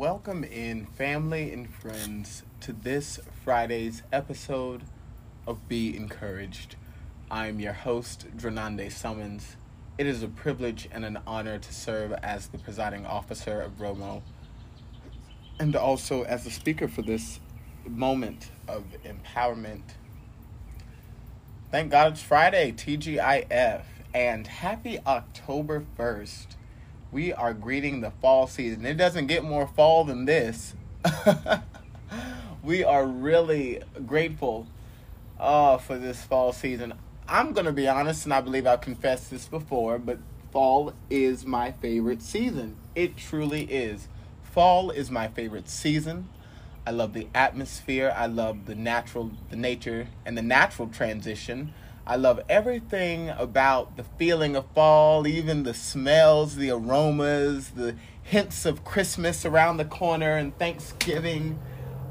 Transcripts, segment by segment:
Welcome in, family and friends, to this Friday's episode of Be Encouraged. I am your host, Drenande Summons. It is a privilege and an honor to serve as the presiding officer of Romo and also as the speaker for this moment of empowerment Thank God it's Friday, TGIF, and happy October 1st. We are greeting the fall season. It doesn't get more fall than this. we are really grateful uh, for this fall season. I'm going to be honest, and I believe I've confessed this before, but fall is my favorite season. It truly is. Fall is my favorite season. I love the atmosphere. I love the natural, the nature, and the natural transition. I love everything about the feeling of fall, even the smells, the aromas, the hints of Christmas around the corner and Thanksgiving.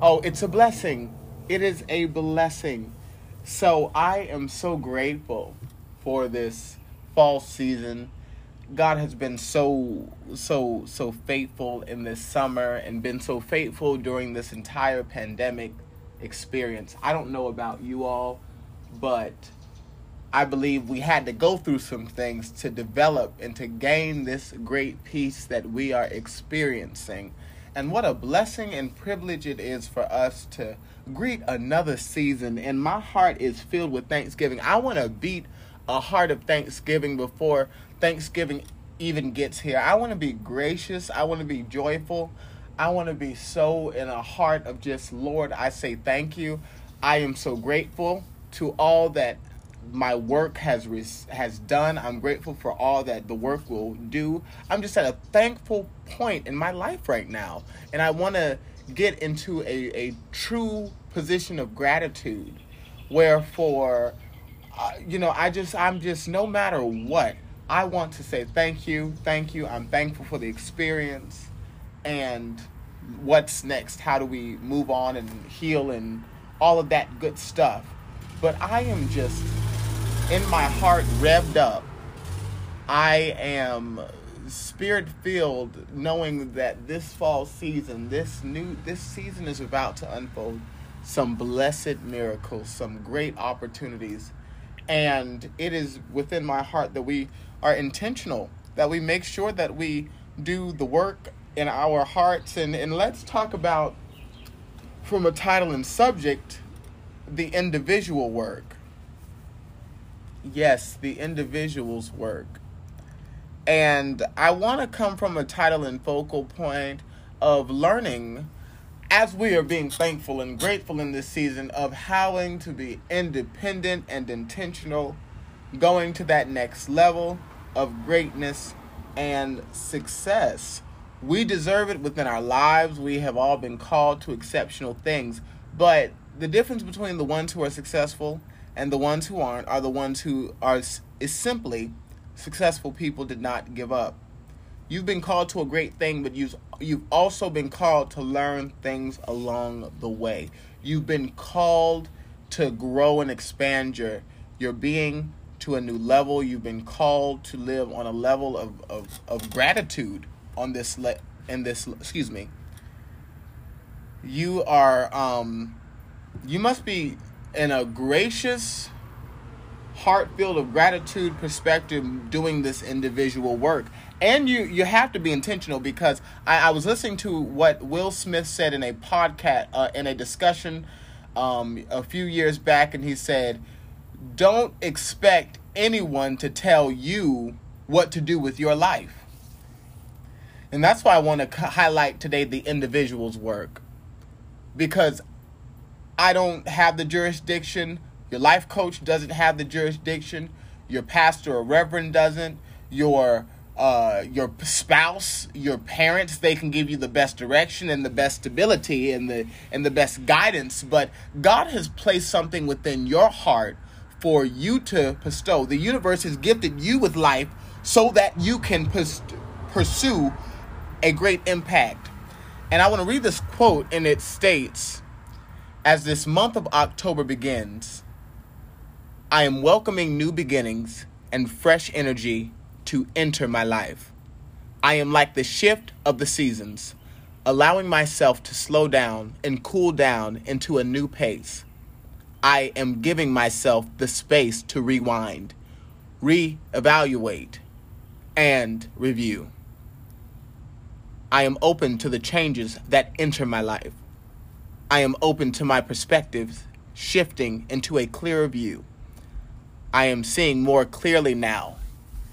Oh, it's a blessing. It is a blessing. So I am so grateful for this fall season. God has been so so so faithful in this summer and been so faithful during this entire pandemic experience. I don't know about you all, but I believe we had to go through some things to develop and to gain this great peace that we are experiencing. And what a blessing and privilege it is for us to greet another season. And my heart is filled with thanksgiving. I want to beat a heart of thanksgiving before Thanksgiving even gets here. I want to be gracious. I want to be joyful. I want to be so in a heart of just, Lord, I say thank you. I am so grateful to all that my work has has done. I'm grateful for all that the work will do. I'm just at a thankful point in my life right now, and I want to get into a, a true position of gratitude, wherefore, uh, you know, I just I'm just no matter what, I want to say thank you, thank you. I'm thankful for the experience, and what's next? How do we move on and heal and all of that good stuff? But I am just in my heart revved up. I am spirit filled knowing that this fall season, this new this season is about to unfold some blessed miracles, some great opportunities. And it is within my heart that we are intentional, that we make sure that we do the work in our hearts and, and let's talk about from a title and subject the individual work yes, the individual's work. And I want to come from a title and focal point of learning as we are being thankful and grateful in this season of having to be independent and intentional, going to that next level of greatness and success. We deserve it within our lives. We have all been called to exceptional things. But the difference between the ones who are successful and the ones who aren't are the ones who are is simply successful people did not give up. You've been called to a great thing, but you've you've also been called to learn things along the way. You've been called to grow and expand your your being to a new level. You've been called to live on a level of, of, of gratitude on this le- in this excuse me. You are um you must be in a gracious heart filled of gratitude perspective doing this individual work. And you you have to be intentional because I, I was listening to what Will Smith said in a podcast uh, in a discussion um, a few years back, and he said, "Don't expect anyone to tell you what to do with your life." And that's why I want to highlight today the individual's work because I don't have the jurisdiction. Your life coach doesn't have the jurisdiction. Your pastor or reverend doesn't. Your uh, your spouse, your parents, they can give you the best direction and the best stability and the and the best guidance. But God has placed something within your heart for you to bestow. The universe has gifted you with life so that you can pers- pursue a great impact. And I want to read this quote, and it states As this month of October begins, I am welcoming new beginnings and fresh energy to enter my life. I am like the shift of the seasons, allowing myself to slow down and cool down into a new pace. I am giving myself the space to rewind, re-evaluate, and review. I am open to the changes that enter my life. I am open to my perspectives shifting into a clearer view. I am seeing more clearly now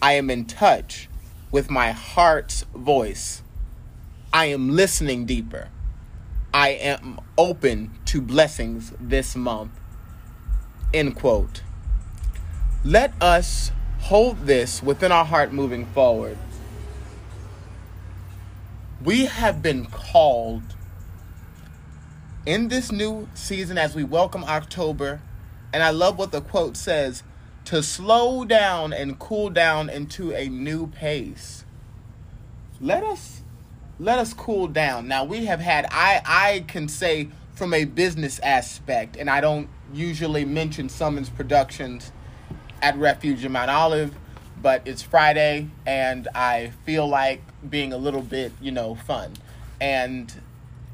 I am in touch with my heart's voice. I am listening deeper. I am open to blessings this month. End quote. Let us hold this within our heart moving forward. We have been called in this new season as we welcome October, and I love what the quote says to slow down and cool down into a new pace. Let us let us cool down. Now we have had I I can say from a business aspect, and I don't usually mention Summons Productions at Refuge in Mount Olive, but it's Friday and I feel like being a little bit, you know, fun. And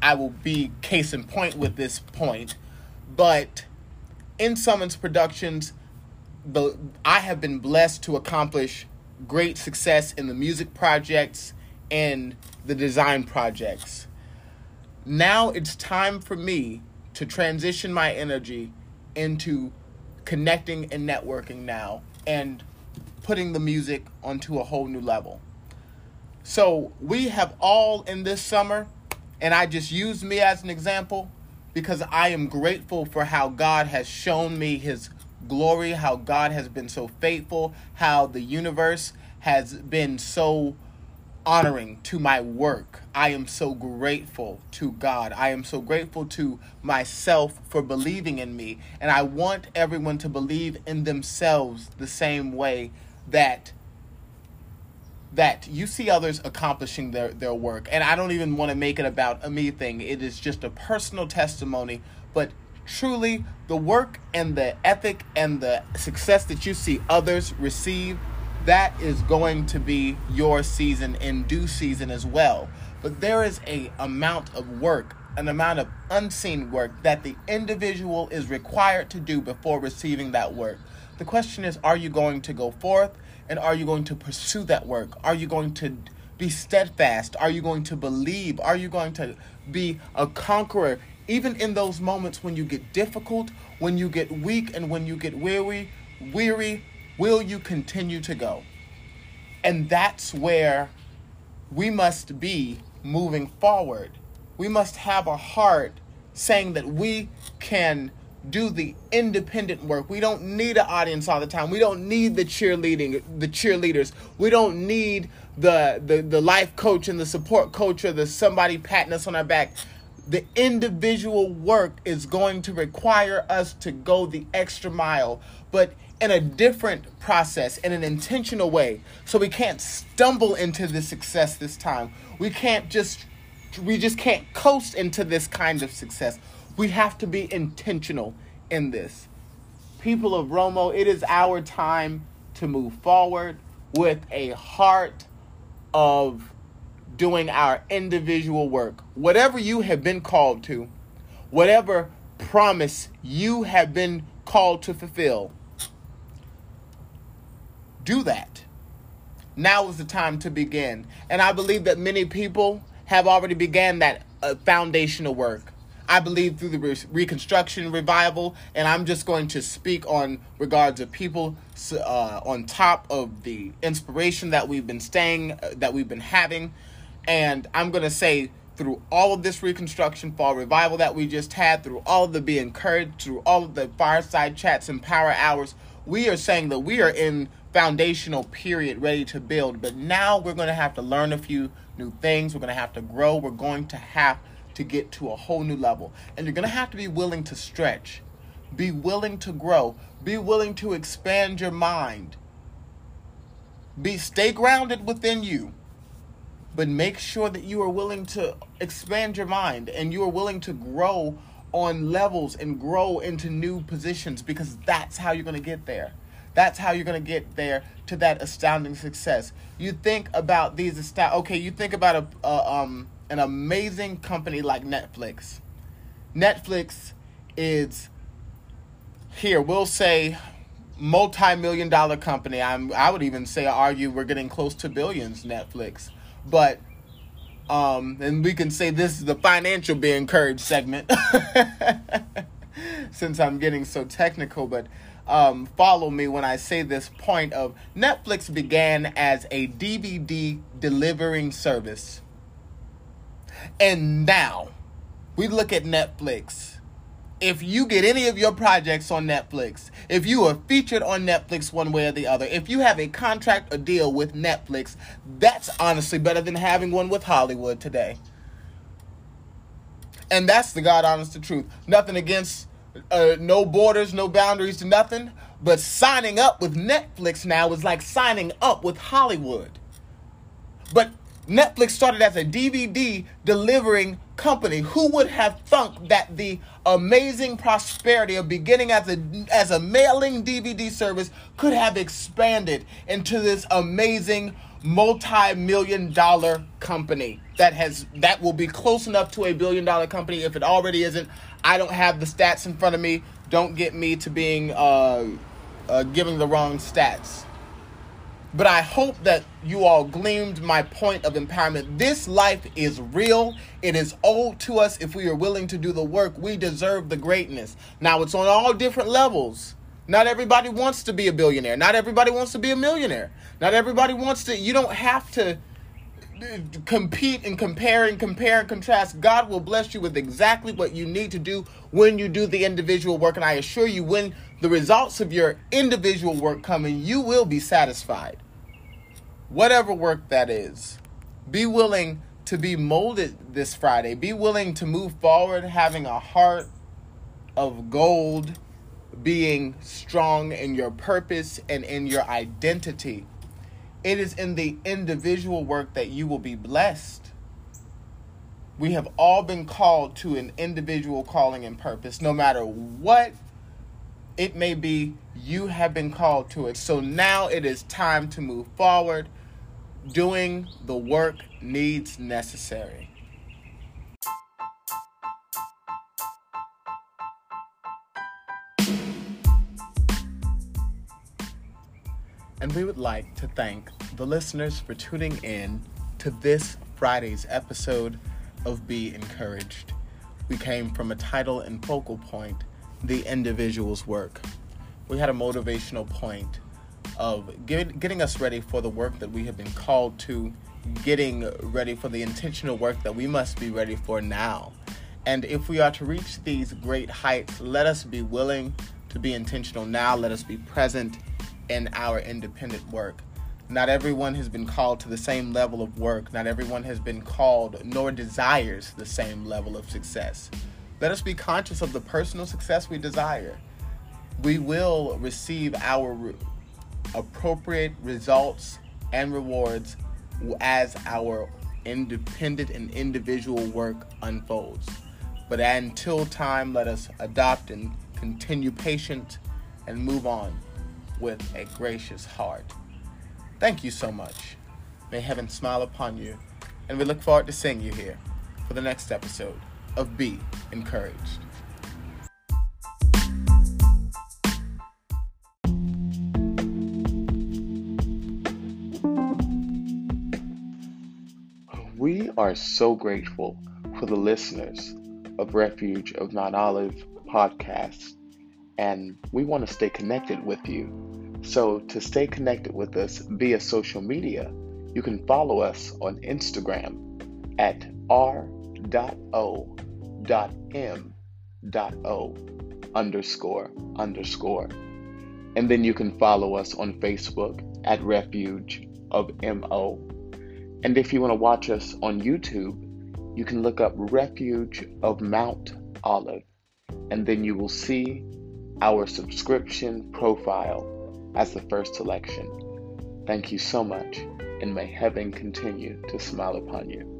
I will be case in point with this point. But in Summons Productions, the I have been blessed to accomplish great success in the music projects and the design projects. Now it's time for me to transition my energy into connecting and networking now and putting the music onto a whole new level. So we have all in this summer, and I just use me as an example because I am grateful for how God has shown me his glory, how God has been so faithful, how the universe has been so honoring to my work. I am so grateful to God. I am so grateful to myself for believing in me. And I want everyone to believe in themselves the same way that that you see others accomplishing their, their work. And I don't even want to make it about a me thing. It is just a personal testimony. But truly the work and the ethic and the success that you see others receive that is going to be your season in due season as well but there is a amount of work an amount of unseen work that the individual is required to do before receiving that work the question is are you going to go forth and are you going to pursue that work are you going to be steadfast are you going to believe are you going to be a conqueror even in those moments when you get difficult, when you get weak, and when you get weary, weary, will you continue to go? And that's where we must be moving forward. We must have a heart saying that we can do the independent work. We don't need an audience all the time. We don't need the cheerleading, the cheerleaders. We don't need the the, the life coach and the support coach or the somebody patting us on our back the individual work is going to require us to go the extra mile, but in a different process, in an intentional way. So we can't stumble into the success this time. We can't just we just can't coast into this kind of success. We have to be intentional in this. People of Romo, it is our time to move forward with a heart of doing our individual work. Whatever you have been called to, whatever promise you have been called to fulfill, do that. Now is the time to begin. And I believe that many people have already began that uh, foundational work. I believe through the re- reconstruction revival, and I'm just going to speak on regards of people uh, on top of the inspiration that we've been staying, uh, that we've been having, and I'm going to say through all of this reconstruction fall revival that we just had, through all of the be encouraged, through all of the fireside chats and power hours, we are saying that we are in foundational period ready to build. But now we're going to have to learn a few new things. We're going to have to grow. We're going to have to get to a whole new level. And you're going to have to be willing to stretch, be willing to grow, be willing to expand your mind. Be stay grounded within you but make sure that you are willing to expand your mind and you are willing to grow on levels and grow into new positions because that's how you're going to get there. That's how you're going to get there to that astounding success. You think about these okay, you think about a, a um an amazing company like Netflix. Netflix is here, we'll say multi-million dollar company. I'm I would even say argue we're getting close to billions Netflix. But um, and we can say this is the financial be encouraged segment since I'm getting so technical, but um, follow me when I say this point of Netflix began as a DVD delivering service. And now we look at Netflix if you get any of your projects on Netflix, if you are featured on Netflix one way or the other, if you have a contract or deal with Netflix, that's honestly better than having one with Hollywood today. And that's the God honest the truth. Nothing against uh, no borders, no boundaries to nothing. But signing up with Netflix now is like signing up with Hollywood. But Netflix started as a DVD delivering company. Who would have thunk that the amazing prosperity of beginning as a as a mailing DVD service could have expanded into this amazing multi-million dollar company that has that will be close enough to a billion dollar company if it already isn't. I don't have the stats in front of me. Don't get me to being uh, uh, giving the wrong stats. But I hope that you all gleamed my point of empowerment. This life is real. It is owed to us if we are willing to do the work. We deserve the greatness. Now, it's on all different levels. Not everybody wants to be a billionaire. Not everybody wants to be a millionaire. Not everybody wants to. You don't have to compete and compare and compare and contrast. God will bless you with exactly what you need to do when you do the individual work. And I assure you, when the results of your individual work come in, you will be satisfied. Whatever work that is, be willing to be molded this Friday. Be willing to move forward having a heart of gold, being strong in your purpose and in your identity it is in the individual work that you will be blessed. We have all been called to an individual calling and purpose, no matter what it may be, you have been called to it. So now it is time to move forward. Doing the work needs necessary. And we would like to thank the listeners for tuning in to this Friday's episode of Be Encouraged. We came from a title and focal point, The Individual's Work. We had a motivational point of get, getting us ready for the work that we have been called to, getting ready for the intentional work that we must be ready for now. And if we are to reach these great heights, let us be willing to be intentional now. Let us be present in our independent work. Not everyone has been called to the same level of work. Not everyone has been called nor desires the same level of success. Let us be conscious of the personal success we desire. We will receive our appropriate results and rewards as our independent and individual work unfolds. But until time, let us adopt and continue patient and move on with a gracious heart. Thank you so much. May heaven smile upon you, and we look forward to seeing you here for the next episode of Be Encouraged. We are so grateful for the listeners of Refuge of Mount Olive podcast, and we want to stay connected with you so, to stay connected with us via social media, you can follow us on Instagram at r.o.m.o underscore underscore. And then you can follow us on Facebook at Refuge of MO. And if you want to watch us on YouTube, you can look up Refuge of Mount Olive, and then you will see our subscription profile as the first selection. Thank you so much, and may heaven continue to smile upon you.